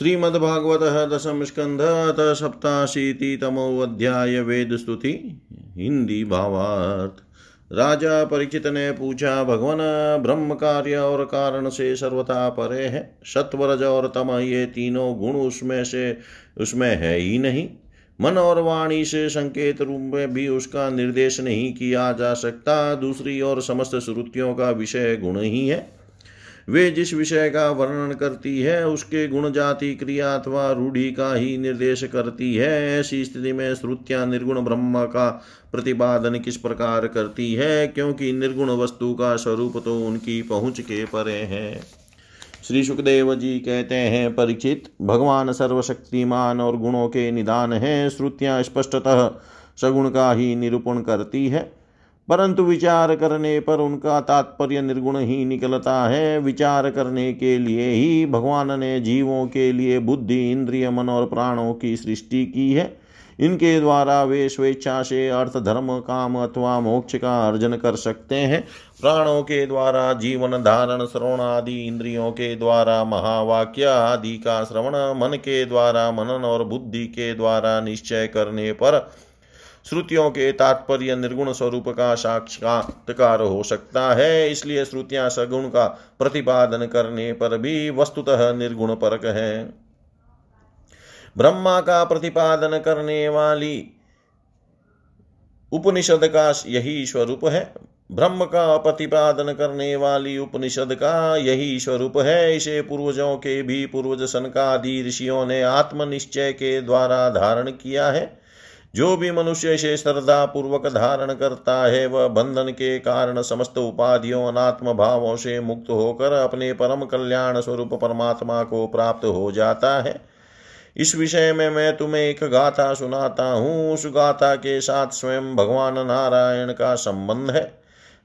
श्रीमद्भागवत दशम स्कंध अथ सप्ताशीतितमो अध्याय वेद स्तुति हिंदी भावार्थ राजा परिचित ने पूछा भगवान ब्रह्म कार्य और कारण से सर्वथा परे है। सत्वरज और तम ये तीनों गुण उसमें से, उसमें है ही नहीं। मन और वाणी से संकेत रूप में भी उसका निर्देश नहीं किया जा सकता। दूसरी और समस्त श्रुतियों का विषय गुण ही है। वे जिस विषय का वर्णन करती है, उसके गुण जाति क्रिया अथवा रूढ़ी का ही निर्देश करती है। ऐसी स्थिति में श्रुतियाँ निर्गुण ब्रह्म का प्रतिपादन किस प्रकार करती है? क्योंकि निर्गुण वस्तु का स्वरूप तो उनकी पहुँच के परे है। श्री सुखदेव जी कहते हैं, परिचित, भगवान सर्वशक्तिमान और गुणों के निदान हैं। श्रुतियाँ स्पष्टतः सगुण का ही निरूपण करती है। परंतु विचार करने पर उनका तात्पर्य निर्गुण ही निकलता है। विचार करने के लिए ही भगवान ने जीवों के लिए बुद्धि, इंद्रिय, मन और प्राणों की सृष्टि की है। इनके द्वारा वे स्वेच्छा से अर्थ, धर्म, काम अथवा मोक्ष का अर्जन कर सकते हैं। प्राणों के द्वारा जीवन, धारण, श्रवण आदि इंद्रियों के द्वारा, महावाक्य आदि का श्रवण मन के द्वारा, मनन और बुद्धि के द्वारा निश्चय करने पर श्रुतियों के तात्पर्य निर्गुण स्वरूप का साक्षात्कार हो सकता है, इसलिए श्रुतियाँ सगुण का प्रतिपादन करने पर भी वस्तुतः निर्गुण परक है। ब्रह्मा का प्रतिपादन करने वाली उपनिषद का यही स्वरूप है। ब्रह्म का प्रतिपादन करने वाली उपनिषद का यही स्वरूप है। इसे पूर्वजों के भी पूर्वज सनकादि ऋषियों ने आत्मनिश्चय के द्वारा धारण किया है। जो भी मनुष्य इसे श्रद्धा पूर्वक धारण करता है, वह बंधन के कारण समस्त उपाधियों, अनात्म भावों से मुक्त होकर अपने परम कल्याण स्वरूप परमात्मा को प्राप्त हो जाता है। इस विषय में मैं तुम्हें एक गाथा सुनाता हूँ। उस गाथा के साथ स्वयं भगवान नारायण का संबंध है।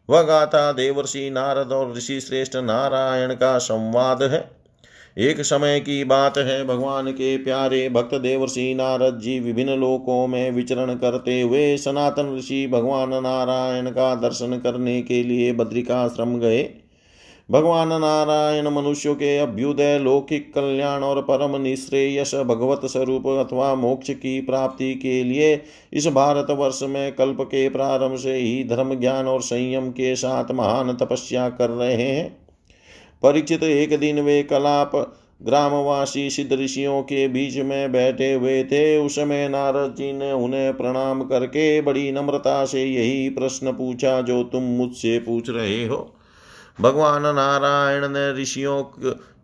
वह गाथा देवर्षि नारद और ऋषि श्रेष्ठ नारायण का संवाद है। एक समय की बात है भगवान के प्यारे भक्त देव देवर्षि नारद जी विभिन्न लोकों में विचरण करते हुए सनातन ऋषि भगवान नारायण का दर्शन करने के लिए बद्रिकाश्रम गए। भगवान नारायण मनुष्यों के अभ्युदय, लौकिक कल्याण और परम निश्रेयस भगवत स्वरूप अथवा मोक्ष की प्राप्ति के लिए इस भारतवर्ष में कल्प के प्रारंभ से ही धर्म ज्ञान और संयम के साथ महान तपस्या कर रहे हैं। परिचित एक दिन वे कलाप ग्रामवासी सिद्ध ऋषियों के बीच में बैठे हुए थे। उस समय नारद जी ने उन्हें प्रणाम करके बड़ी नम्रता से यही प्रश्न पूछा, जो तुम मुझसे पूछ रहे हो। भगवान नारायण ने ऋषियों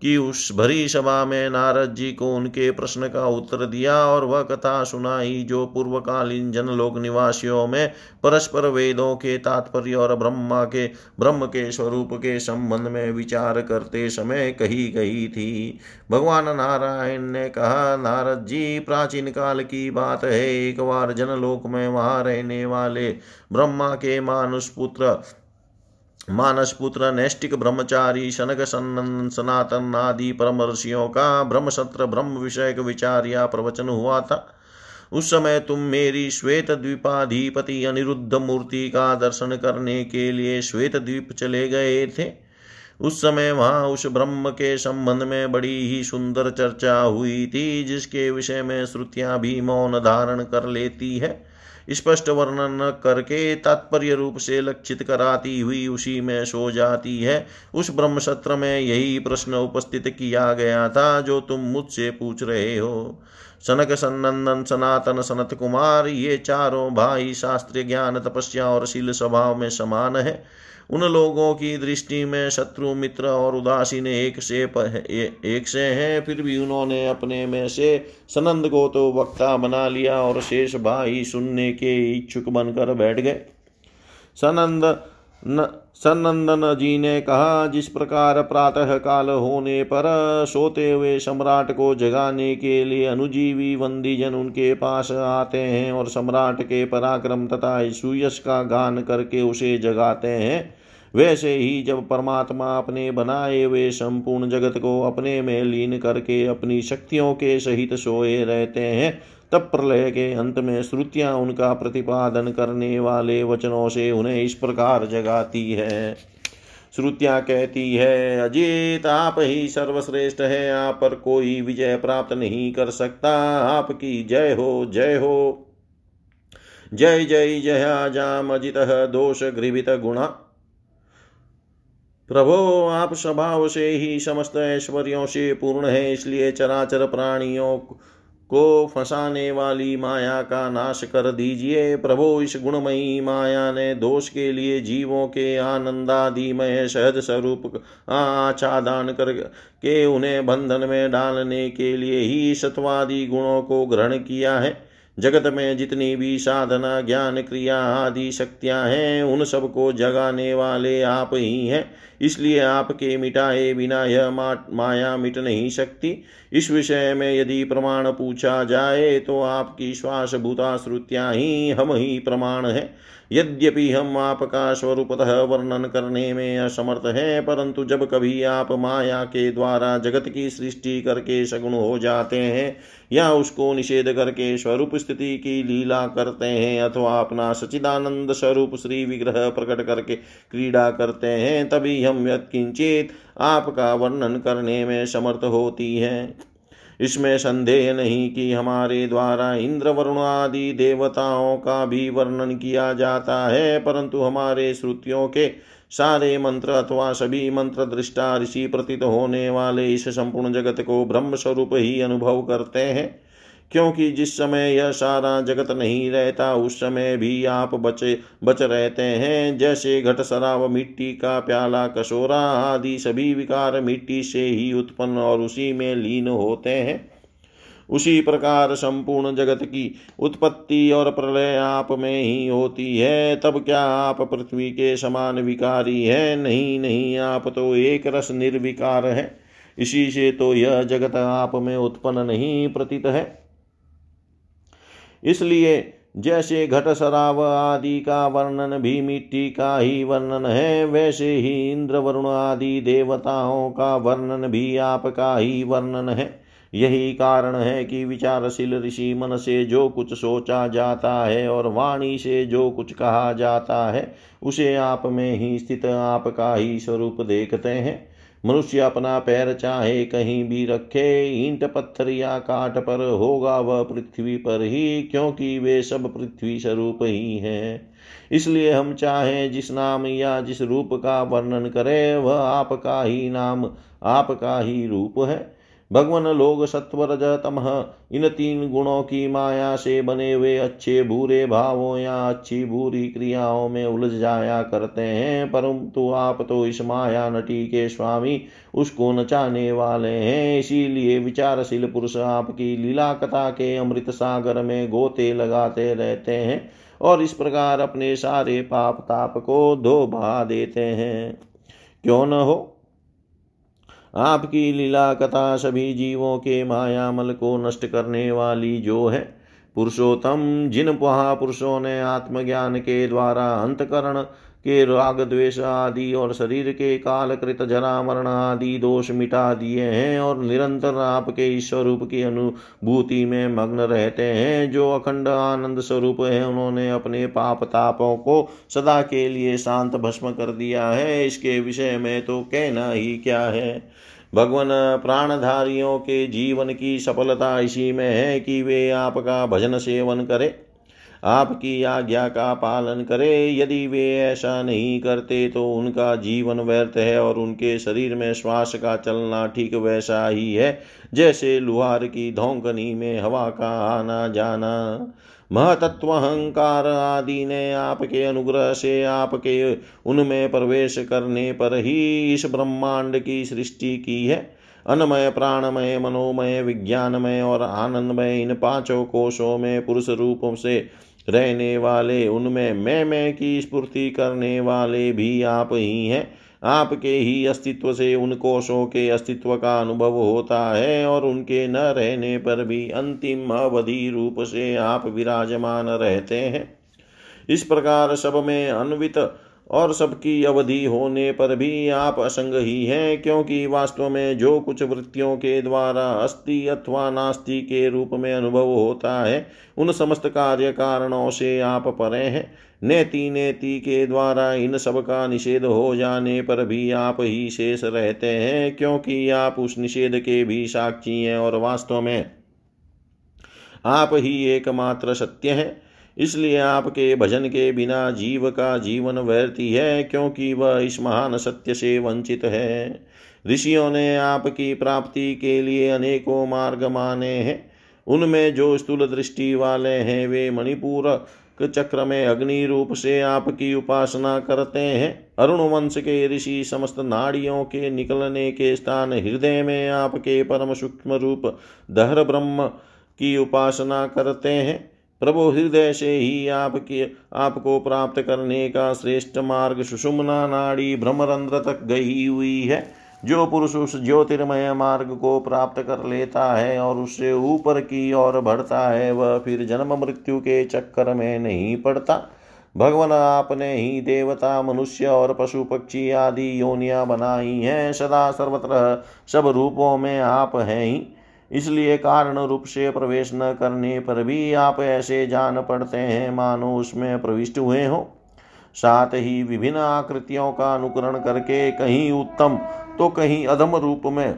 की उस भरी सभा में नारद जी को उनके प्रश्न का उत्तर दिया और वह कथा सुनाई जो पूर्वकालीन जनलोक निवासियों में परस्पर वेदों के तात्पर्य और ब्रह्मा के, ब्रह्म के स्वरूप के संबंध में विचार करते समय कही गई थी। भगवान नारायण ने कहा, नारद जी, प्राचीन काल की बात है। एक बार जनलोक में वहाँ रहने वाले ब्रह्मा के मानुष पुत्र मानस पुत्र नैष्टिक ब्रह्मचारी, शनक सन्न, सनातन आदि परम ऋषियों का ब्रह्म सत्र ब्रह्म विषय विचार या प्रवचन हुआ था। उस समय तुम मेरी श्वेत द्वीपाधिपति अनिरुद्ध मूर्ति का दर्शन करने के लिए श्वेत द्वीप चले गए थे। उस समय वहाँ उस ब्रह्म के संबंध में बड़ी ही सुंदर चर्चा हुई थी, जिसके विषय में श्रुतियाँ भी मौन धारण कर लेती है। स्पष्ट वर्णन करके तात्पर्य रूप से लक्षित कराती हुई उसी में सो जाती है। उस ब्रह्म सत्र में यही प्रश्न उपस्थित किया गया था, जो तुम मुझसे पूछ रहे हो। सनक सन्नंदन, सनातन सनत कुमार, ये चारों भाई शास्त्रीय ज्ञान तपस्या और शील स्वभाव में समान है। उन लोगों की दृष्टि में शत्रु, मित्र और उदासीन एक से एक से हैं, फिर भी उन्होंने अपने में से सनंद को तो वक्ता बना लिया और शेष भाई सुनने के इच्छुक बनकर बैठ गए। सनंद न, सनंदन जी ने कहा, जिस प्रकार प्रातः काल होने पर सोते हुए सम्राट को जगाने के लिए अनुजीवी वंदीजन उनके पास आते हैं और सम्राट के पराक्रम तथा सुयश का गान करके उसे जगाते हैं वैसे ही जब परमात्मा अपने बनाए हुए संपूर्ण जगत को अपने में लीन करके अपनी शक्तियों के सहित सोए रहते हैं, तब प्रलय के अंत में श्रुतियाँ उनका प्रतिपादन करने वाले वचनों से उन्हें इस प्रकार जगाती है। श्रुतियाँ कहती है, अजीत, आप ही सर्वश्रेष्ठ है, आप पर कोई विजय प्राप्त नहीं कर सकता। आपकी जय हो जय हो। जय जय, जया जाम, अजित दोष गृभित गुणा। प्रभो, आप स्वभाव से ही समस्त ऐश्वर्यों से पूर्ण है, इसलिए चराचर प्राणियों को फंसाने वाली माया का नाश कर दीजिए। प्रभो, इस गुणमयी माया ने दोष के लिए जीवों के आनंदादिमय सहज स्वरूप आच्छादान कर के उन्हें बंधन में डालने के लिए ही सत्वादि गुणों को ग्रहण किया है। जगत में जितनी भी साधना, ज्ञान, क्रिया आदि शक्तियाँ हैं, उन सबको जगाने वाले आप ही हैं। इसलिए आपके मिटाए बिना यह माया मिट नहीं सकती। इस विषय में यदि प्रमाण पूछा जाए तो आपकी श्वास भूता श्रुतियाँ ही हम ही प्रमाण है। यद्यपि हम आपका स्वरूपतः वर्णन करने में असमर्थ हैं, परंतु जब कभी आप माया के द्वारा जगत की सृष्टि करके सगुण हो जाते हैं, या उसको निषेध करके स्वरूप स्थिति की लीला करते हैं, अथवा अपना सचिदानंद स्वरूप श्री विग्रह प्रकट करके क्रीड़ा करते हैं, तभी हम यत्किंचित आपका वर्णन करने में समर्थ होती है इसमें संदेह नहीं कि हमारे द्वारा इंद्र वरुण आदि देवताओं का भी वर्णन किया जाता है परंतु हमारे श्रुतियों के सारे मंत्र अथवा सभी मंत्र दृष्टा ऋषि प्रतीत होने वाले इस संपूर्ण जगत को ब्रह्म स्वरूप ही अनुभव करते हैं क्योंकि जिस समय यह सारा जगत नहीं रहता, उस समय भी आप बचे, बच रहते हैं। जैसे घट शराब मिट्टी का प्याला, कशोरा आदि सभी विकार मिट्टी से ही उत्पन्न और उसी में लीन होते हैं। उसी प्रकार संपूर्ण जगत की उत्पत्ति और प्रलय आप में ही होती है। तब क्या आप पृथ्वी के समान विकारी हैं? नहीं नहीं, आप तो एक रस निर्विकार हैं। इसी से तो यह जगत आप में उत्पन्न नहीं, प्रतीत है। इसलिए जैसे घट शराब आदि का वर्णन भी मिट्टी का ही वर्णन है, वैसे ही इंद्र वरुण आदि देवताओं का वर्णन भी आपका ही वर्णन है। यही कारण है कि विचारशील ऋषि मन से जो कुछ सोचा जाता है और वाणी से जो कुछ कहा जाता है, उसे आप में ही स्थित आपका ही स्वरूप देखते हैं। मनुष्य अपना पैर चाहे कहीं भी रखे, ईंट पत्थर या काट पर होगा वह पृथ्वी पर ही, क्योंकि वे सब पृथ्वी स्वरूप ही हैं। इसलिए हम चाहे जिस नाम या जिस रूप का वर्णन करें, वह आपका ही नाम, आपका ही रूप है। भगवान लोग सत्व रज तमह इन तीन गुणों की माया से बने हुए अच्छे बुरे भावों या अच्छी बुरी क्रियाओं में उलझ जाया करते हैं। परंतु आप तो इस माया नटी के स्वामी, उसको नचाने वाले हैं। इसीलिए विचारशील पुरुष आपकी लीला कथा के अमृत सागर में गोते लगाते रहते हैं और इस प्रकार अपने सारे पाप ताप को धो बहा देते हैं। क्यों न हो आपकी लीला कथा सभी जीवों के मायामल को नष्ट करने वाली जो है, पुरुषोत्तम, जिन महापुरुषों ने आत्मज्ञान के द्वारा अंतकरण के राग द्वेष आदि और शरीर के कालकृत जरा मरण आदि दोष मिटा दिए हैं और निरंतर आपके स्वरूप की अनुभूति में मग्न रहते हैं, जो अखंड आनंद स्वरूप है, उन्होंने अपने पाप तापों को सदा के लिए शांत भस्म कर दिया है। इसके विषय में तो कहना ही क्या है? भगवान प्राणधारियों के जीवन की सफलता इसी में है कि वे आपका भजन सेवन करें, आपकी आज्ञा का पालन करे। यदि वे ऐसा नहीं करते तो उनका जीवन व्यर्थ है और उनके शरीर में श्वास का चलना ठीक वैसा ही है, जैसे लुहार की धोंकनी में हवा का आना जाना। महतत्व अहंकार आदि ने आपके अनुग्रह से आपके उनमें प्रवेश करने पर ही इस ब्रह्मांड की सृष्टि की है। अनमय, प्राणमय, मनोमय, विज्ञानमय और आनंदमय इन पाँचों कोशों में पुरुष रूपों से रहने वाले, उनमें मैं मैं की स्फूर्ति करने वाले भी आप ही हैं। आपके ही अस्तित्व से उन कोशों के अस्तित्व का अनुभव होता है और उनके न रहने पर भी अंतिम अवधि रूप से आप विराजमान रहते हैं। इस प्रकार सब में अन्वित और सबकी अवधि होने पर भी आप असंग ही हैं, क्योंकि वास्तव में जो कुछ वृत्तियों के द्वारा अस्थि अथवा नास्ति के रूप में अनुभव होता है, उन समस्त कार्य कारणों से आप परे हैं। नेति नेति के द्वारा इन सब का निषेध हो जाने पर भी आप ही शेष रहते हैं, क्योंकि आप उस निषेध के भी साक्षी हैं और वास्तव में आप ही एकमात्र सत्य हैं। इसलिए आपके भजन के बिना जीव का जीवन व्यर्थी है क्योंकि वह इस महान सत्य से वंचित है। ऋषियों ने आपकी प्राप्ति के लिए अनेकों मार्ग माने हैं। उनमें जो स्थूल दृष्टि वाले हैं, वे मणिपुर चक्र में अग्नि रूप से आपकी उपासना करते हैं। अरुण वंश के ऋषि समस्त नाड़ियों के निकलने के स्थान हृदय में आपके परम सूक्ष्म रूप दहर ब्रह्म की उपासना करते हैं। प्रभु हृदय से ही आपके, आपको प्राप्त करने का श्रेष्ठ मार्ग सुषुम्ना नाड़ी भ्रमरंध्र तक गई हुई है। जो पुरुष उस ज्योतिर्मय मार्ग को प्राप्त कर लेता है और उससे ऊपर की ओर बढ़ता है, वह फिर जन्म मृत्यु के चक्कर में नहीं पड़ता। भगवान आपने ही देवता, मनुष्य और पशु पक्षी आदि योनिया बनाई हैं, सदा सर्वत्र सब रूपों में आप हैं ही। इसलिए कारण रूप से प्रवेश न करने पर भी आप ऐसे जान पड़ते हैं, मानो उसमें प्रविष्ट हुए हो। साथ ही विभिन्न आकृतियों का अनुकरण करके कहीं उत्तम तो कहीं अधम रूप में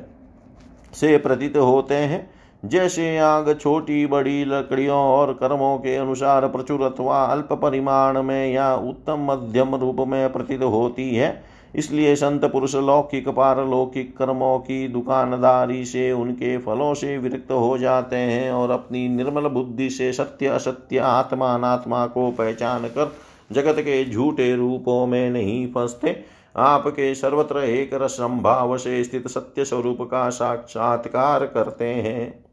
से प्रतीत होते हैं। जैसे आग छोटी बड़ी लकड़ियों और कर्मों के अनुसार प्रचुर अथवा अल्प परिमाण में या उत्तम मध्यम रूप में प्रतीत होती है। इसलिए संत पुरुष लौकिक, पारलौकिक कर्मों की दुकानदारी से उनके फलों से विरक्त हो जाते हैं और अपनी निर्मल बुद्धि से सत्य, असत्य आत्मा, अनात्मा को पहचान कर जगत के झूठे रूपों में नहीं फंसते। आपके सर्वत्र एक संभाव से स्थित सत्य स्वरूप का साक्षात्कार करते हैं।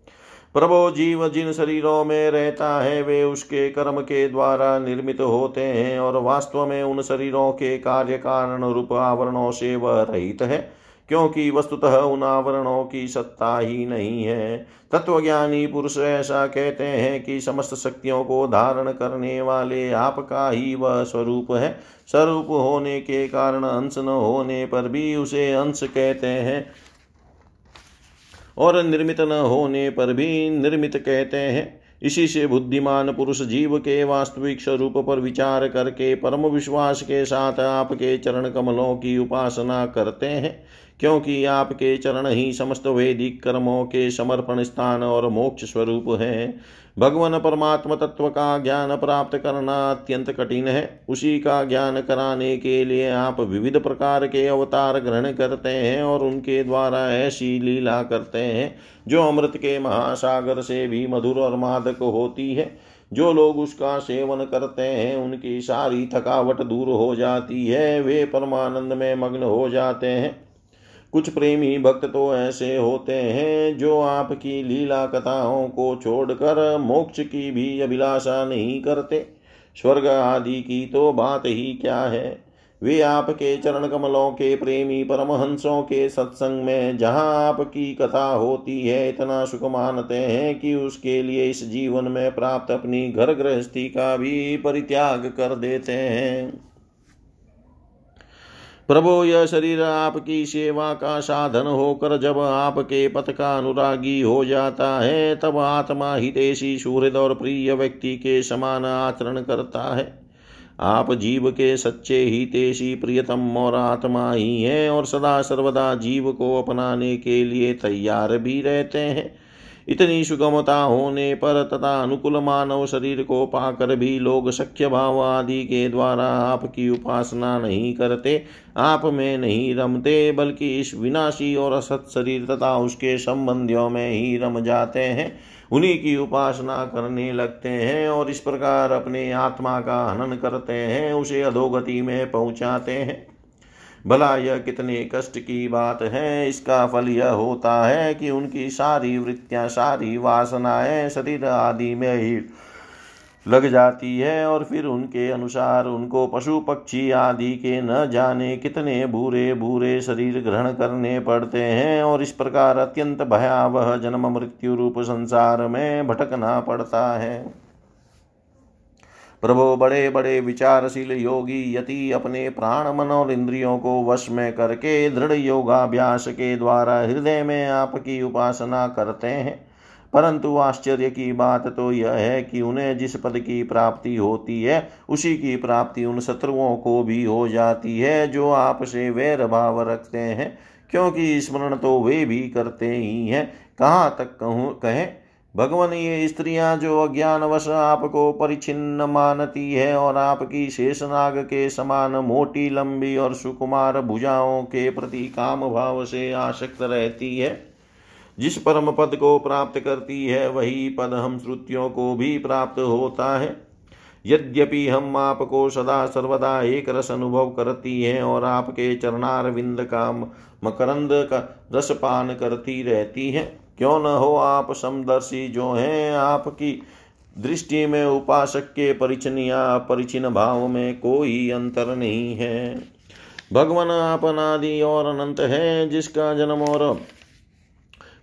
प्रभो जीव जिन शरीरों में रहता है, वे उसके कर्म के द्वारा निर्मित होते हैं और वास्तव में उन शरीरों के कार्य कारण रूप आवरणों से वह रहित है। क्योंकि वस्तुतः उन आवरणों की सत्ता ही नहीं है। तत्वज्ञानी पुरुष ऐसा कहते हैं कि समस्त शक्तियों को धारण करने वाले आपका ही वह स्वरूप है। स्वरूप होने के कारण अंश न होने पर भी उसे अंश कहते हैं। और निर्मित न होने पर भी निर्मित कहते हैं। इसी से बुद्धिमान पुरुष जीव के वास्तविक स्वरूप पर विचार करके परम विश्वास के साथ आपके चरण कमलों की उपासना करते हैं। क्योंकि आपके चरण ही समस्त वैदिक कर्मों के समर्पण स्थान और मोक्ष स्वरूप हैं। भगवान परमात्मा तत्व का ज्ञान प्राप्त करना अत्यंत कठिन है। उसी का ज्ञान कराने के लिए आप विविध प्रकार के अवतार ग्रहण करते हैं और उनके द्वारा ऐसी लीला करते हैं, जो अमृत के महासागर से भी मधुर और मादक होती है। जो लोग उसका सेवन करते हैं, उनकी सारी थकावट दूर हो जाती है। वे परमानंद में मग्न हो जाते हैं। कुछ प्रेमी भक्त तो ऐसे होते हैं जो आपकी लीला कथाओं को छोड़कर मोक्ष की भी अभिलाषा नहीं करते। स्वर्ग आदि की तो बात ही क्या है? वे आपके चरण कमलों के प्रेमी परमहंसों के सत्संग में जहाँ आपकी कथा होती है, इतना सुख मानते हैं कि उसके लिए इस जीवन में प्राप्त अपनी घर गृहस्थी का भी परित्याग कर देते हैं। प्रभु, यह शरीर आपकी सेवा का साधन होकर जब आपके पथ का अनुरागी हो जाता है, तब आत्मा हितेशी सुहृद और प्रिय व्यक्ति के समान आचरण करता है। आप जीव के सच्चे हितेशी प्रियतम और आत्मा ही हैं और सदा सर्वदा जीव को अपनाने के लिए तैयार भी रहते हैं। इतनी सुगमता होने पर तथा अनुकूल मानव शरीर को पाकर भी लोग सख्य भाव आदि के द्वारा आपकी उपासना नहीं करते, आप में नहीं रमते, बल्कि इस विनाशी और असत शरीर तथा उसके संबंधियों में ही रम जाते हैं, उन्हीं की उपासना करने लगते हैं और इस प्रकार अपने आत्मा का हनन करते हैं, उसे अधोगति में पहुंचाते हैं। भला यह कितने कष्ट की बात है, इसका फल यह होता है कि उनकी सारी वृत्तियाँ, सारी वासनाएँ शरीर आदि में ही लग जाती है और फिर उनके अनुसार उनको पशु पक्षी आदि के न जाने कितने बुरे बुरे शरीर ग्रहण करने पड़ते हैं और इस प्रकार अत्यंत भयावह जन्म मृत्यु रूप संसार में भटकना पड़ता है। प्रभु बड़े बड़े विचारशील योगी यति अपने प्राण मन और इंद्रियों को वश में करके दृढ़ योगाभ्यास के द्वारा हृदय में आपकी उपासना करते हैं। परंतु आश्चर्य की बात तो यह है कि उन्हें जिस पद की प्राप्ति होती है, उसी की प्राप्ति उन शत्रुओं को भी हो जाती है जो आपसे वैर भाव रखते हैं, क्योंकि स्मरण तो वे भी करते ही हैं। कहाँ तक कहूँ, कहें? भगवान, ये स्त्रियाँ जो अज्ञानवश आपको परिचिन्न मानती है और आपकी शेषनाग के समान मोटी, लंबी और सुकुमार भुजाओं के प्रति काम भाव से आसक्त रहती है, जिस परम पद को प्राप्त करती है, वही पद हम श्रुतियों को भी प्राप्त होता है। यद्यपि हम आपको सदा सर्वदा एक रस अनुभव करती हैं और आपके चरणार विंद का मकरंद का रसपान करती रहती है क्यों न हो आप समदर्शी जो हैं आपकी दृष्टि में उपासक के परिचन या परिचिन भाव में कोई अंतर नहीं है। भगवान आप अनादि और अनंत है जिसका जन्म और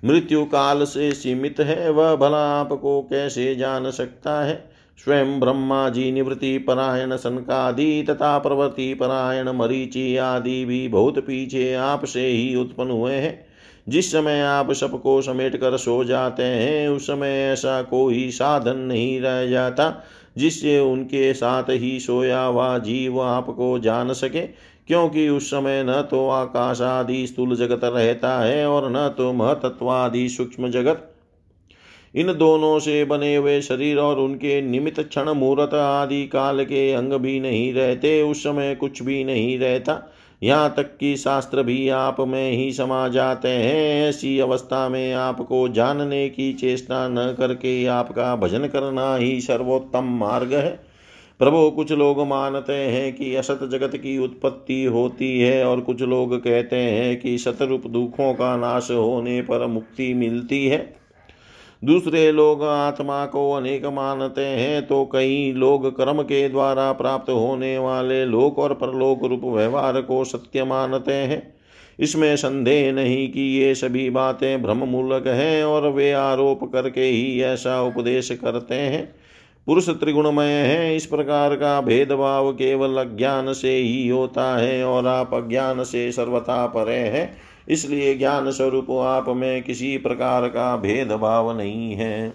मृत्यु काल से सीमित है, वह भला आपको कैसे जान सकता है? स्वयं ब्रह्मा जी, निवृत्ति परायण, सनकादि तथा प्रवृत्ति परायण, मरीचि आदि भी बहुत पीछे आपसे ही उत्पन्न हुए हैं। जिस समय आप सबको समेट कर सो जाते हैं, उस समय ऐसा कोई साधन नहीं रह जाता जिससे उनके साथ ही सोया हुआ जीव आपको जान सके। क्योंकि उस समय न तो आकाश आदि स्थूल जगत रहता है और न तो महतत्वादि सूक्ष्म जगत। इन दोनों से बने हुए शरीर और उनके निमित्त क्षण, मुहूर्त आदि काल के अंग भी नहीं रहते, उस समय कुछ भी नहीं रहता। यहाँ तक कि शास्त्र भी आप में ही समा जाते हैं। ऐसी अवस्था में आपको जानने की चेष्टा न करके आपका भजन करना ही सर्वोत्तम मार्ग है। प्रभु, कुछ लोग मानते हैं कि असत जगत की उत्पत्ति होती है और कुछ लोग कहते हैं कि सतरूप दुखों का नाश होने पर मुक्ति मिलती है। दूसरे लोग आत्मा को अनेक मानते हैं तो कई लोग कर्म के द्वारा प्राप्त होने वाले लोक और परलोक रूप व्यवहार को सत्य मानते हैं। इसमें संदेह नहीं कि ये सभी बातें भ्रम मूलक हैं और वे आरोप करके ही ऐसा उपदेश करते हैं। पुरुष त्रिगुणमय है, इस प्रकार का भेदभाव केवल अज्ञान से ही होता है और आप अज्ञान से सर्वथा परे हैं। इसलिए ज्ञान स्वरूप आप में किसी प्रकार का भेदभाव नहीं है।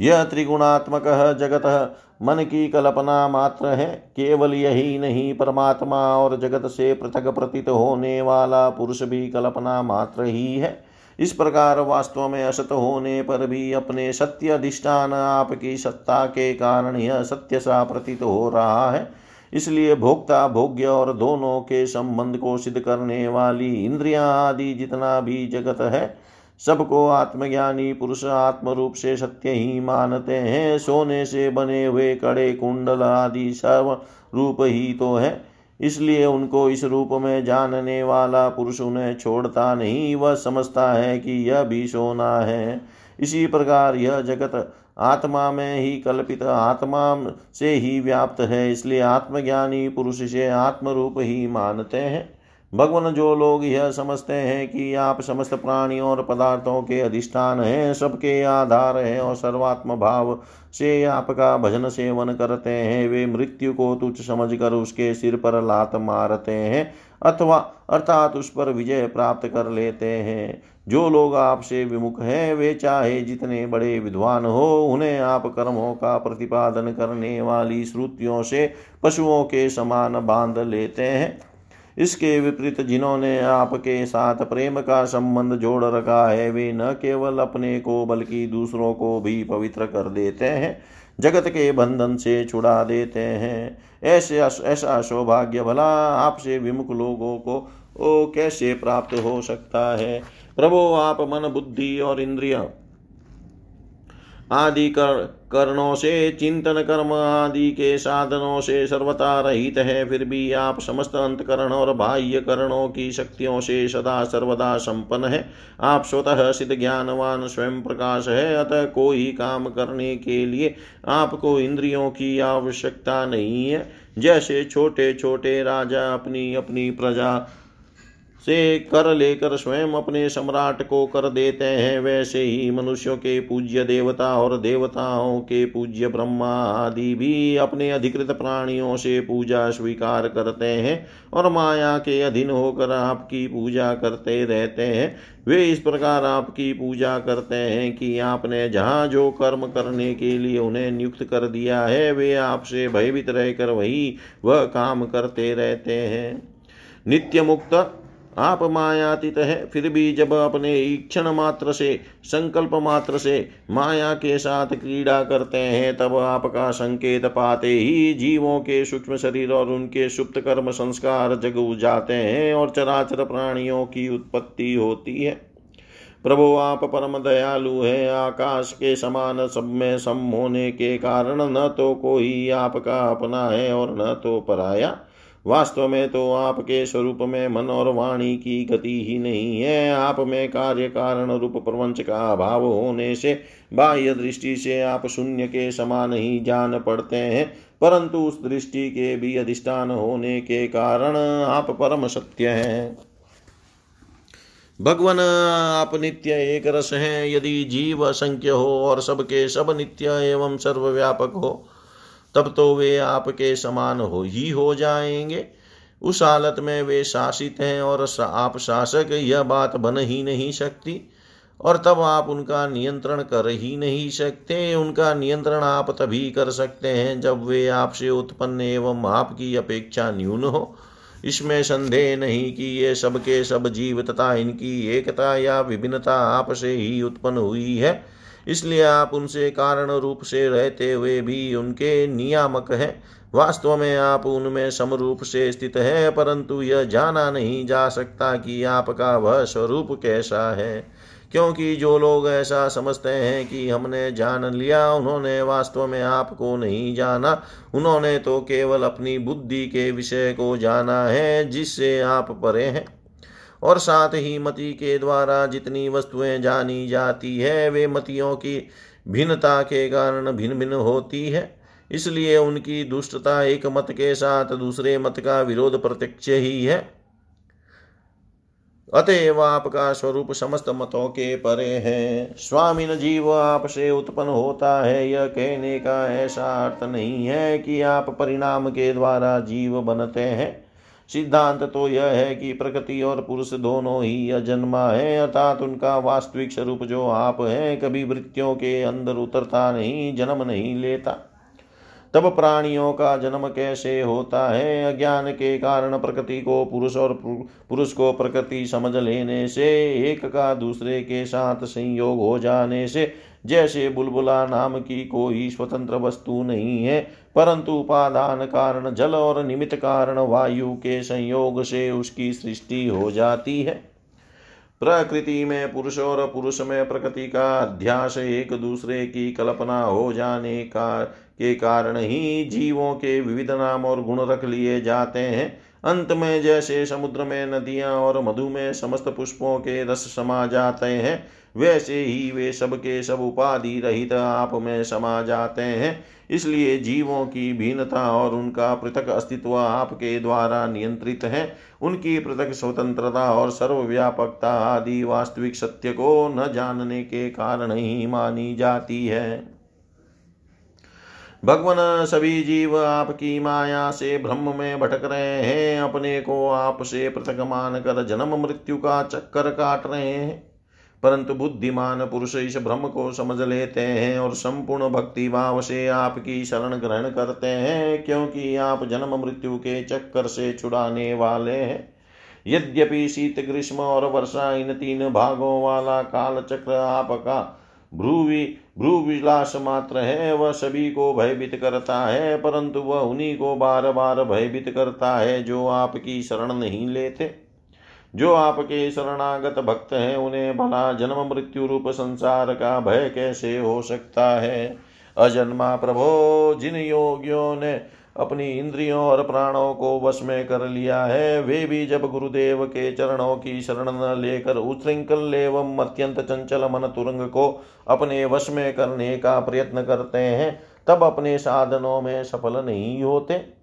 यह त्रिगुणात्मक जगत मन की कल्पना मात्र है, केवल यही नहीं, परमात्मा और जगत से पृथक प्रतीत होने वाला पुरुष भी कल्पना मात्र ही है। इस प्रकार वास्तव में असत होने पर भी अपने सत्य अधिष्ठान आपकी सत्ता के कारण यह सत्य सा प्रतीत हो रहा है। इसलिए भोक्ता, भोग्य और दोनों के संबंध को सिद्ध करने वाली इंद्रिया आदि जितना भी जगत है, सबको आत्मज्ञानी पुरुष आत्म रूप से सत्य ही मानते हैं। सोने से बने हुए कड़े कुंडल आदि सर्व रूप ही तो है। इसलिए उनको इस रूप में जानने वाला पुरुष उन्हें छोड़ता नहीं, वह समझता है कि यह भी सोना है। इसी प्रकार यह जगत आत्मा में ही कल्पित, आत्मा से ही व्याप्त है, इसलिए आत्मज्ञानी पुरुष से आत्म रूप ही मानते हैं। भगवान जो लोग यह समझते हैं कि आप समस्त प्राणियों और पदार्थों के अधिष्ठान हैं, सबके आधार हैं और सर्वात्म भाव से आपका भजन सेवन करते हैं, वे मृत्यु को तुच्छ समझकर उसके सिर पर लात मारते हैं। अथवा अर्थात उस पर विजय प्राप्त कर लेते हैं। जो लोग आपसे विमुख हैं, वे चाहे जितने बड़े विद्वान हो, उन्हें आप कर्मों का प्रतिपादन करने वाली श्रुतियों से पशुओं के समान बाँध लेते हैं। इसके विपरीत जिन्होंने आपके साथ प्रेम का संबंध जोड़ रखा है, वे न केवल अपने को, बल्कि दूसरों को भी पवित्र कर देते हैं। जगत के बंधन से छुड़ा देते हैं। ऐसे ऐसा सौभाग्य भला आपसे विमुख लोगों को, ओ, कैसे प्राप्त हो सकता है? प्रभो, आप मन, बुद्धि और इंद्रिया आदि कर कर्णों से चिंतन कर्म आदि के साधनों से सर्वता रहित है, फिर भी आप समस्त अंतकरण और बाह्य करणों की शक्तियों से सदा सर्वदा संपन्न है। आप स्वतः सिद्ध ज्ञानवान स्वयं प्रकाश है, अतः कोई काम करने के लिए आपको इंद्रियों की आवश्यकता नहीं है। जैसे छोटे छोटे राजा अपनी अपनी प्रजा से कर लेकर स्वयं अपने सम्राट को कर देते हैं। वैसे ही मनुष्यों के पूज्य देवता और देवताओं के पूज्य ब्रह्मा आदि भी अपने अधिकृत प्राणियों से पूजा स्वीकार करते हैं और माया के अधीन होकर आपकी पूजा करते रहते हैं। वे इस प्रकार आपकी पूजा करते हैं कि आपने जहाँ जो कर्म करने के लिए उन्हें नियुक्त कर दिया है, वे आपसे भयभीत रहकर वही वह काम करते रहते हैं। नित्य मुक्त आप मायातीत है फिर भी जब अपने ईक्षण मात्र से, संकल्प मात्र से माया के साथ क्रीड़ा करते हैं, तब आपका संकेत पाते ही जीवों के सूक्ष्म शरीर और उनके सुप्त कर्म संस्कार जग जाते हैं और चराचर प्राणियों की उत्पत्ति होती है। प्रभु, आप परम दयालु हैं। आकाश के समान सब में सम होने के कारण न तो कोई आपका अपना है और न तो पराया। वास्तव में तो आपके स्वरूप में मन और वाणी की गति ही नहीं है। आप में कार्य कारण रूप प्रवंच का अभाव होने से बाह्य दृष्टि से आप शून्य के समान ही जान पड़ते हैं। परंतु उस दृष्टि के भी अधिष्ठान होने के कारण आप परम सत्य हैं। भगवान, आप नित्य एक रस हैं। यदि जीव असंख्य हो और सबके सब नित्य एवं सर्वव्यापक हो तब तो वे आपके समान हो ही हो जाएँगे। उस हालत में वे शासित हैं और आप शासक, यह बात बन ही नहीं सकती। और तब आप उनका नियंत्रण कर ही नहीं सकते। उनका नियंत्रण आप तभी कर सकते हैं जब वे आपसे उत्पन्न एवं आपकी अपेक्षा न्यून हो। इसमें संदेह नहीं कि ये सबके सब जीव तथा इनकी एकता या विभिन्नता आपसे ही उत्पन्न हुई है। इसलिए आप उनसे कारण रूप से रहते हुए भी उनके नियामक हैं। वास्तव में आप उनमें समरूप से स्थित है, परंतु यह जाना नहीं जा सकता कि आपका वह स्वरूप कैसा है। क्योंकि जो लोग ऐसा समझते हैं कि हमने जान लिया, उन्होंने वास्तव में आपको नहीं जाना। उन्होंने तो केवल अपनी बुद्धि के विषय को जाना है, जिससे आप परे हैं। और साथ ही मति के द्वारा जितनी वस्तुएँ जानी जाती है, वे मतियों की भिन्नता के कारण भिन्न भिन्न होती है। इसलिए उनकी दुष्टता एक मत के साथ दूसरे मत का विरोध प्रत्यक्ष ही है। अतएव आपका स्वरूप समस्त मतों के परे है। स्वामीन जीव आपसे उत्पन्न होता है। यह कहने का ऐसा अर्थ नहीं है कि आप परिणाम के द्वारा जीव बनते हैं। सिद्धांत तो यह है कि प्रकृति और पुरुष दोनों ही अजन्मा है, अर्थात उनका वास्तविक स्वरूप जो आप है, कभी वृत्तियों के अंदर उतरता नहीं, जन्म नहीं लेता। तब प्राणियों का जन्म कैसे होता है? अज्ञान के कारण प्रकृति को पुरुष और पुरुष को प्रकृति समझ लेने से, एक का दूसरे के साथ संयोग हो जाने से, जैसे बुलबुला नाम की कोई स्वतंत्र वस्तु नहीं है, परंतु उपादान कारण जल और निमित्त कारण वायु के संयोग से उसकी सृष्टि हो जाती है। प्रकृति में पुरुष और पुरुष में प्रकृति का अध्यास एक दूसरे की कल्पना हो जाने का के कारण ही जीवों के विविध नाम और गुण रख लिए जाते हैं। अंत में जैसे समुद्र में नदियाँ और मधु में समस्त पुष्पों के रस समा जाते हैं। वैसे ही वे सबके सब उपाधि रहित आप में समा जाते हैं। इसलिए जीवों की भिन्नता और उनका पृथक अस्तित्व आपके द्वारा नियंत्रित है। उनकी पृथक स्वतंत्रता और सर्वव्यापकता आदि वास्तविक सत्य को न जानने के कारण ही मानी जाती है। भगवान सभी जीव आपकी माया से ब्रह्म में भटक रहे हैं। अपने को आपसे पृथक मानकर जन्म मृत्यु का चक्कर काट रहे हैं। परंतु बुद्धिमान पुरुष इस ब्रह्म को समझ लेते हैं और संपूर्ण भक्ति भाव से आपकी शरण ग्रहण करते हैं, क्योंकि आप जन्म मृत्यु के चक्कर से छुड़ाने वाले हैं। यद्यपि शीत, ग्रीष्म और वर्षा इन तीन भागों वाला काल चक्र आपका भ्रूवि, भ्रूविलास मात्र है, वह सभी को भयभीत करता है, परंतु वह उन्हीं को बार बार भयभीत करता है जो आपकी शरण नहीं लेते। जो आपके शरणागत भक्त हैं, उन्हें भला जन्म मृत्यु रूप संसार का भय कैसे हो सकता है? अजन्मा प्रभो, जिन योगियों ने अपनी इंद्रियों और प्राणों को वश में कर लिया है, वे भी जब गुरुदेव के चरणों की शरण न लेकर उच्छृंखल एवं अत्यंत चंचल मन तुरंग को अपने वश में करने का प्रयत्न करते हैं, तब अपने साधनों में सफल नहीं होते।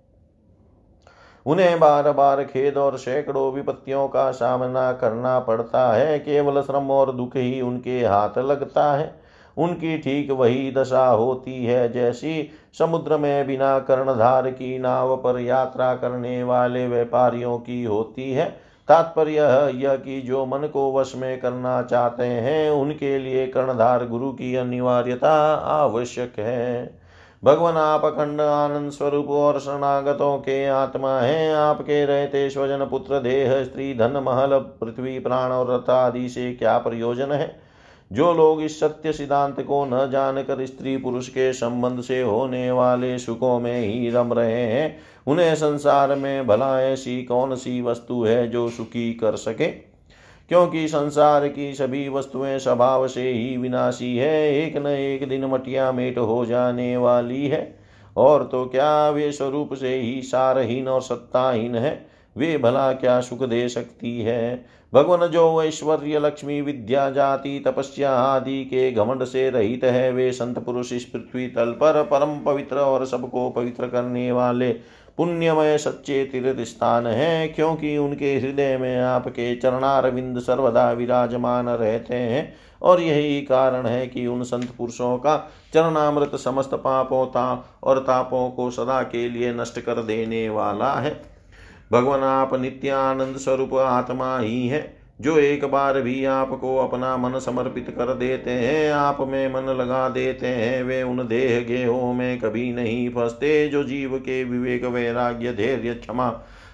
उन्हें बार बार खेद और सैकड़ों विपत्तियों का सामना करना पड़ता है। केवल श्रम और दुख ही उनके हाथ लगता है। उनकी ठीक वही दशा होती है। जैसी समुद्र में बिना कर्णधार की नाव पर यात्रा करने वाले व्यापारियों की होती है। तात्पर्य यह कि जो मन को वश में करना चाहते हैं, उनके लिए कर्णधार गुरु की अनिवार्यता आवश्यक है। भगवान आप अखंड आनंद स्वरूप और शरणागतों के आत्मा हैं। आपके रहते स्वजन पुत्र देह, स्त्री, धन, महल, पृथ्वी, प्राण और रथ आदि से क्या प्रयोजन है? जो लोग इस सत्य सिद्धांत को न जानकर स्त्री पुरुष के संबंध से होने वाले सुखों में ही रम रहे हैं, उन्हें संसार में भला ऐसी कौन सी वस्तु है जो सुखी कर सके? क्योंकि संसार की सभी वस्तुएँ स्वभाव से ही विनाशी है, एक न एक दिन मटिया मेट हो जाने वाली है। और तो क्या वे स्वरूप से ही सारहीन और सत्ताहीन है? वे भला क्या सुख दे सकती है? भगवान जो ऐश्वर्य लक्ष्मी विद्या जाति तपस्या आदि के घमंड से रहित है, वे संत पुरुष इस पृथ्वी तल पर परम पवित्र और सबको पवित्र करने वाले पुण्यमय सच्चे तीर्थ स्थान है, क्योंकि उनके हृदय में आपके चरणारविंद सर्वदा विराजमान रहते हैं। और यही कारण है कि उन संत पुरुषों का चरणामृत समस्त पापों ता और तापों को सदा के लिए नष्ट कर देने वाला है। भगवान आप नित्यानंद स्वरूप आत्मा ही है। जो एक बार भी आपको अपना मन समर्पित कर देते हैं, आप में मन लगा देते हैं, वे उन देह गेहों में कभी नहीं फंसते जो जीव के विवेक, वैराग्य, धैर्य, क्षमा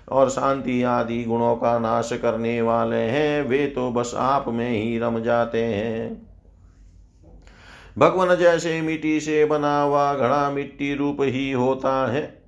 और शांति आदि गुणों का नाश करने वाले हैं, वे तो बस आप में ही रम जाते हैं। भगवान जैसे मिट्टी से बना हुआ घड़ा मिट्टी रूप ही होता है,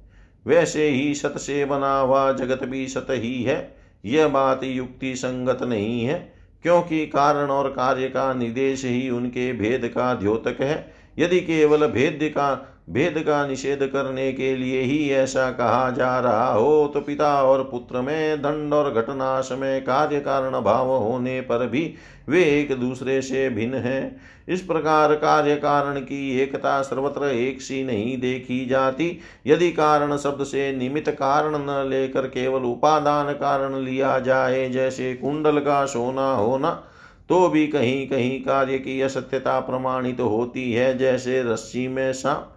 वैसे ही सत से बना हुआ जगत भी सत ही है। यह बात युक्ति संगत नहीं है, क्योंकि कारण और कार्य का निदेश ही उनके भेद का द्योतक है। यदि केवल भेद का भेद का निषेध करने के लिए ही ऐसा कहा जा रहा हो तो पिता और पुत्र में दंड और घटनाश में कार्य कारण भाव होने पर भी वे एक दूसरे से भिन्न हैं। इस प्रकार कार्य कारण की एकता सर्वत्र एक सी नहीं देखी जाती। यदि कारण शब्द से निमित्त कारण न लेकर केवल उपादान कारण लिया जाए, जैसे कुंडल का सोना होना तो भी कहीं कहीं कार्य की असत्यता प्रमाणित तो होती है, जैसे रस्सी में सांप।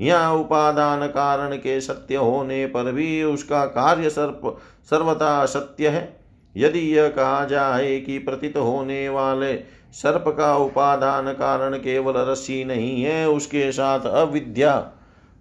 यहाँ उपादान कारण के सत्य होने पर भी उसका कार्य सर्प, सर्वथा सत्य है। यदि यह कहा जाए कि प्रतीत होने वाले सर्प का उपादान कारण केवल रस्सी नहीं है, उसके साथ अविद्या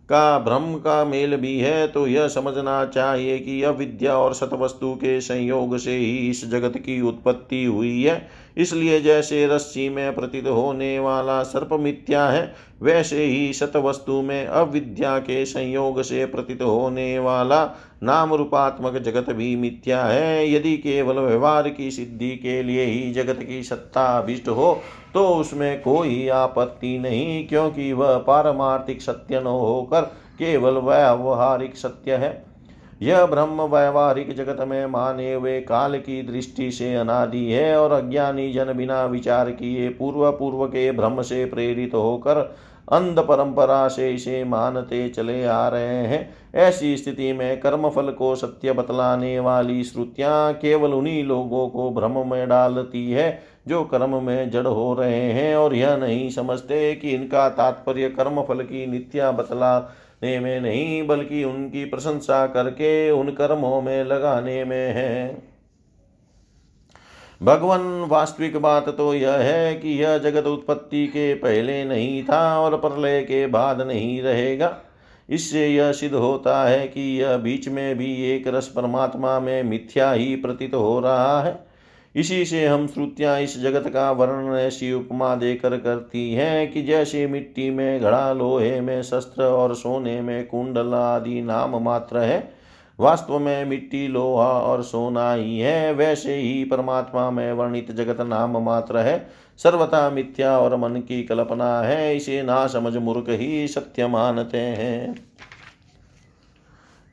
का, भ्रम का मेल भी है तो यह समझना चाहिए कि अविद्या और सतवस्तु के संयोग से ही इस जगत की उत्पत्ति हुई है। इसलिए जैसे रस्सी में प्रतीत होने वाला सर्प मिथ्या है, वैसे ही सतवस्तु में अविद्या के संयोग से प्रतीत होने वाला नाम रूपात्मक जगत भी मिथ्या है। यदि केवल व्यवहार की सिद्धि के लिए ही जगत की सत्ता अभिष्ट हो तो उसमें कोई आपत्ति नहीं, क्योंकि वह पारमार्थिक सत्य न होकर केवल व्यावहारिक सत्य है। यह ब्रह्म व्यवहारिक जगत में माने हुए काल की दृष्टि से अनादि है और अज्ञानी जन बिना विचार किए पूर्व पूर्व के ब्रह्म से प्रेरित होकर अंध परंपरा से इसे मानते चले आ रहे हैं। ऐसी स्थिति में कर्म फल को सत्य बतलाने वाली श्रुतियाँ केवल उन्हीं लोगों को भ्रम में डालती है जो कर्म में जड़ हो रहे हैं और यह नहीं समझते कि इनका तात्पर्य कर्म फल की नित्या बतला में नहीं, बल्कि उनकी प्रशंसा करके उन कर्मों में लगाने में है। भगवान, वास्तविक बात तो यह है कि यह जगत उत्पत्ति के पहले नहीं था और प्रलय के बाद नहीं रहेगा। इससे यह सिद्ध होता है कि यह बीच में भी एक रस परमात्मा में मिथ्या ही प्रतीत हो रहा है। इसी से हम श्रुतियाँ इस जगत का वर्णन ऐसी उपमा देकर करती हैं कि जैसे मिट्टी में घड़ा, लोहे में शस्त्र और सोने में कुंडल आदि नाम मात्र है। वास्तव में मिट्टी, लोहा और सोना ही है। वैसे ही परमात्मा में वर्णित जगत नाम मात्र है। सर्वथा मिथ्या और मन की कल्पना है। इसे ना समझ मूर्ख ही सत्य मानते हैं।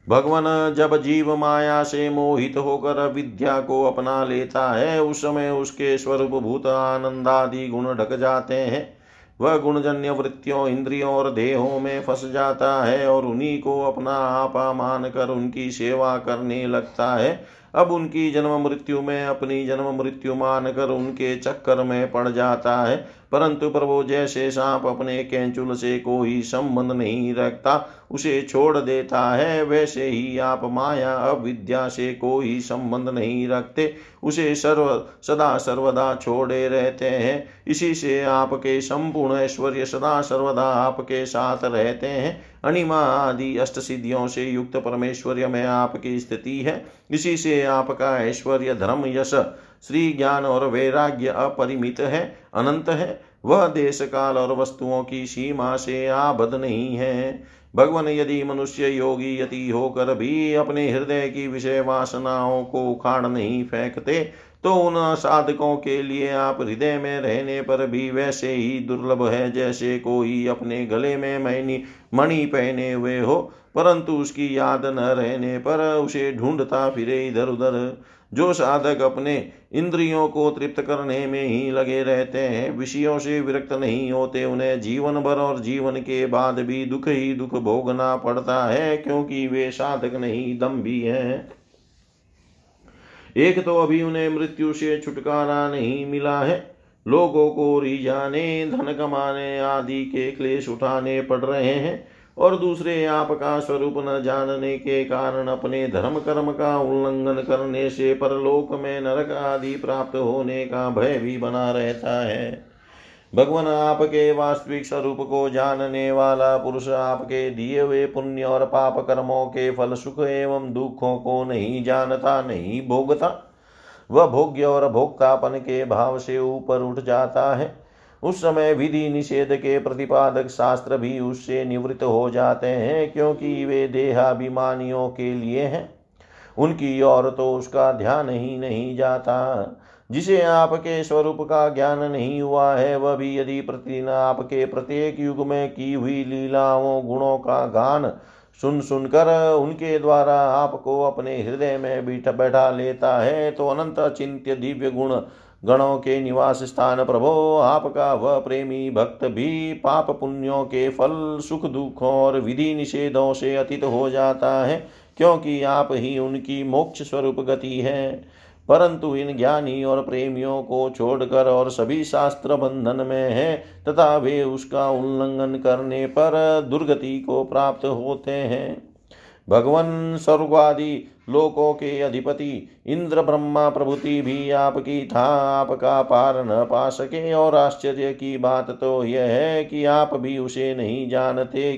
भगवान जब जीव माया से मोहित होकर विद्या को अपना लेता है, उस समय उसके स्वरूप भूत आनंदादि गुण ढक जाते हैं। वह गुणजन्य वृत्तियों, इंद्रियों और देहों में फंस जाता है और उन्हीं को अपना आपा मानकर उनकी सेवा करने लगता है। अब उनकी जन्म मृत्यु में अपनी जन्म मृत्यु मानकर उनके चक्कर में पड़ जाता है। परंतु प्रभु जैसे सांप अपने कैंचुल से कोई संबंध नहीं रखता, उसे छोड़ देता है, वैसे ही आप माया अविद्या से कोई संबंध नहीं रखते, उसे सर्व, सदा सर्वदा छोड़े रहते हैं। इसी से आपके संपूर्ण ऐश्वर्य सदा सर्वदा आपके साथ रहते हैं। अनिमा आदि अष्ट सिद्धियों से युक्त परमेश्वर्य में आपकी स्थिति है। इसी से आपका ऐश्वर्य धर्म यश श्री ज्ञान और वैराग्य अपरिमित है, अनंत है। वह देश काल और वस्तुओं की सीमा से आबद्ध नहीं है। भगवान यदि मनुष्य योगी यति होकर भी अपने हृदय की विषय वासनाओं को उखाड़ नहीं फेंकते तो उन साधकों के लिए आप हृदय में रहने पर भी वैसे ही दुर्लभ है, जैसे कोई अपने गले में मैनी मणि पहने हुए हो, परंतु उसकी याद न रहने पर उसे ढूंढता फिरे इधर उधर जो साधक अपने इंद्रियों को तृप्त करने में ही लगे रहते हैं, विषयों से विरक्त नहीं होते, उन्हें जीवन भर और जीवन के बाद भी दुख ही दुख भोगना पड़ता है, क्योंकि वे साधक नहीं, दम भी हैं। एक तो अभी उन्हें मृत्यु से छुटकारा नहीं मिला है। लोगों को रिझाने धन कमाने आदि के क्लेश उठाने पड़ रहे हैं। और दूसरे आपका स्वरूप न जानने के कारण अपने धर्म कर्म का उल्लंघन करने से परलोक में नरक आदि प्राप्त होने का भय भी बना रहता है। भगवान आपके वास्तविक स्वरूप को जानने वाला पुरुष आपके दिए हुए पुण्य और पाप कर्मों के फल सुख एवं दुखों को नहीं जानता, नहीं भोगता। वह भोग्य और भोक्तापन के भाव से ऊपर उठ जाता है। उस समय विधि निषेध के प्रतिपादक शास्त्र भी उससे निवृत्त हो जाते हैं, क्योंकि वे देहाभिमानियों के लिए हैं। उनकी ओर तो उसका ध्यान ही नहीं जाता। जिसे आपके स्वरूप का ज्ञान नहीं हुआ है, वह भी यदि प्रतिदिन आपके प्रत्येक युग में की हुई लीलाओं गुणों का गान सुन सुनकर उनके द्वारा आपको अपने हृदय में बैठा लेता है तो अनंत चिंत्य दिव्य गुण गणों के निवास स्थान प्रभो, आपका वह प्रेमी भक्त भी पाप पुण्यों के फल, सुख दुखों और विधि निषेधों से अतीत हो जाता है, क्योंकि आप ही उनकी मोक्ष स्वरूप गति है। परंतु इन ज्ञानी और प्रेमियों को छोड़कर और सभी शास्त्र बंधन में है, तथा वे उसका उल्लंघन करने पर दुर्गति को प्राप्त होते हैं। भगवान स्वर्गादि लोकों के अधिपति इंद्र ब्रह्मा प्रभुति भी आपकी था, आपका पार न पा सके। और आश्चर्य की बात तो यह है कि आप भी उसे नहीं जानते,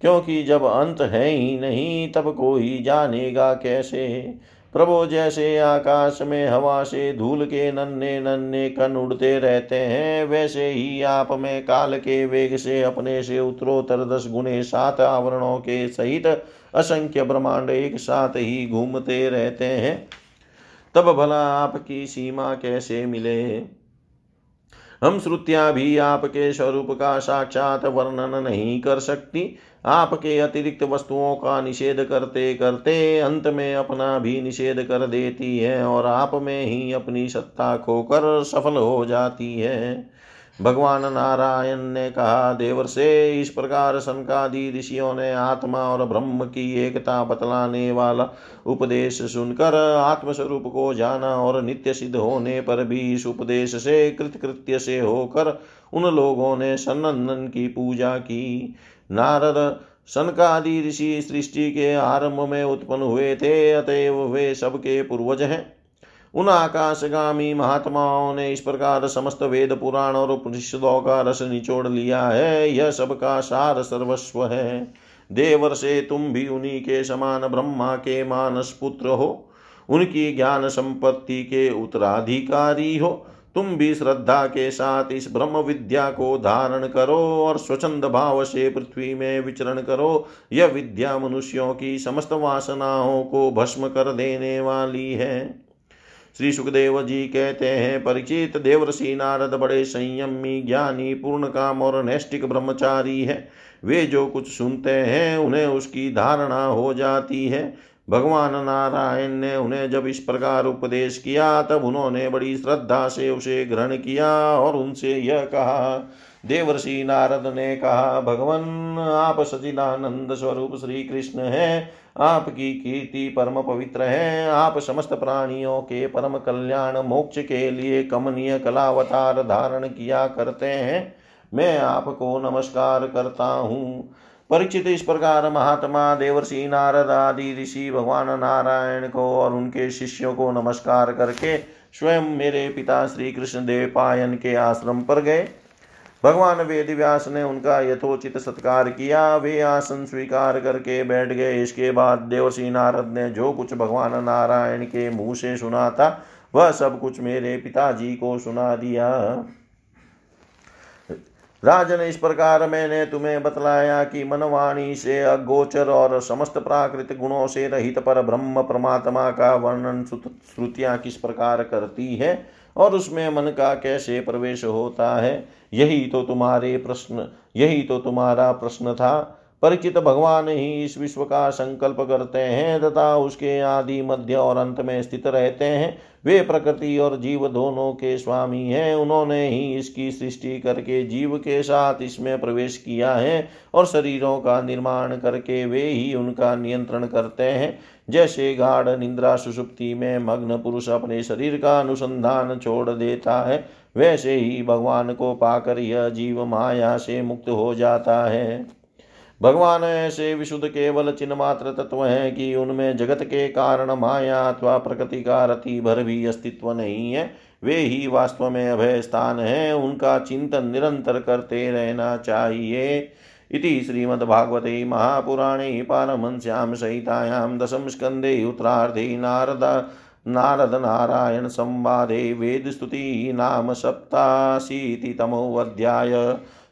क्योंकि जब अंत है ही नहीं, तब कोई जानेगा कैसे? प्रभु जैसे आकाश में हवा से धूल के नन्हे नन्हे कण उड़ते रहते हैं, वैसे ही आप में काल के वेग से अपने से उत्तरोत्तर दस गुणे सात आवरणों के सहित असंख्य ब्रह्मांड एक साथ ही घूमते रहते हैं। तब भला आपकी सीमा कैसे मिले? हम श्रुतियाँ भी आपके स्वरूप का साक्षात वर्णन नहीं कर सकती। आपके अतिरिक्त वस्तुओं का निषेध करते करते अंत में अपना भी निषेध कर देती है और आप में ही अपनी सत्ता खोकर सफल हो जाती है। भगवान नारायण ने कहा, देवर से इस प्रकार सनकादि ऋषियों ने आत्मा और ब्रह्म की एकता बतलाने वाला उपदेश सुनकर आत्मस्वरूप को जाना और नित्य सिद्ध होने पर भी इस उपदेश से कृतकृत्य से होकर उन लोगों ने सनंदन की पूजा की। नारद सनकादि ऋषि सृष्टि के आरंभ में उत्पन्न हुए थे, अतएव वे सबके पूर्वज हैं। उन आकाशगामी महात्माओं ने इस प्रकार समस्त वेद पुराण और उपनिषदों का रस निचोड़ लिया है। यह सबका सार सर्वस्व है। देवर से तुम भी उन्हीं के समान ब्रह्मा के मानस पुत्र हो। उनकी ज्ञान संपत्ति के उत्तराधिकारी हो। तुम भी श्रद्धा के साथ इस ब्रह्म विद्या को धारण करो और स्वच्छंद भाव से पृथ्वी में विचरण करो। यह विद्या मनुष्यों की समस्त वासनाओं को भस्म कर देने वाली है। श्री सुखदेव जी कहते हैं, परिचित देवर्षि नारद बड़े संयमी, ज्ञानी, पूर्ण काम और नैष्टिक ब्रह्मचारी है। वे जो कुछ सुनते हैं, उन्हें उसकी धारणा हो जाती है। भगवान नारायण ने उन्हें जब इस प्रकार उपदेश किया, तब उन्होंने बड़ी श्रद्धा से उसे ग्रहण किया और उनसे यह कहा, देवर्षि नारद ने कहा, भगवान, आप सचिदानंद स्वरूप श्री कृष्ण हैं। आपकी कीर्ति परम पवित्र है। आप समस्त प्राणियों के परम कल्याण, मोक्ष के लिए कमनीय कलावतार धारण किया करते हैं। मैं आपको नमस्कार करता हूँ। परिचित इस प्रकार महात्मा देवर्षि नारद आदि ऋषि भगवान नारायण को और उनके शिष्यों को नमस्कार करके स्वयं मेरे पिता श्री कृष्ण देव पायन के आश्रम पर गए। भगवान वेद व्यास ने उनका यथोचित सत्कार किया। वे आसन स्वीकार करके बैठ गए। इसके बाद देवर्षि नारद ने जो कुछ भगवान नारायण के मुँह से सुना था, वह सब कुछ मेरे पिताजी को सुना दिया। राजन, इस प्रकार मैंने तुम्हें बतलाया कि मनवाणी से अगोचर और समस्त प्राकृतिक गुणों से रहित पर ब्रह्म परमात्मा का वर्णन श्रुतियाँ किस प्रकार करती है? और उसमें मन का कैसे प्रवेश होता है? यही तो तुम्हारे प्रश्न, यही तो तुम्हारा प्रश्न था। परिचित भगवान ही इस विश्व का संकल्प करते हैं तथा उसके आदि मध्य और अंत में स्थित रहते हैं। वे प्रकृति और जीव दोनों के स्वामी हैं। उन्होंने ही इसकी सृष्टि करके जीव के साथ इसमें प्रवेश किया है और शरीरों का निर्माण करके वे ही उनका नियंत्रण करते हैं। जैसे गाढ़ निंद्रा सुषुप्ति में मग्न पुरुष अपने शरीर का अनुसंधान छोड़ देता है, वैसे ही भगवान को पाकर यह जीव माया से मुक्त हो जाता है। भगवान ऐसे विशुद्ध केवल चिन्ह मात्र तत्व है कि उनमें जगत के कारण माया अथवा प्रकृति का रति भर भी अस्तित्व नहीं है। वे ही वास्तव में अभय स्थान है। उनका चिंतन निरंतर करते रहना चाहिए। इति श्रीमद्भागवते महापुराणे पारमश्याम सहितायां दशम स्कन्धे उत्तरार्धे नारद नारद नारायण संवादे वेदस्तुति नाम सप्ताशीतितमोऽध्याय।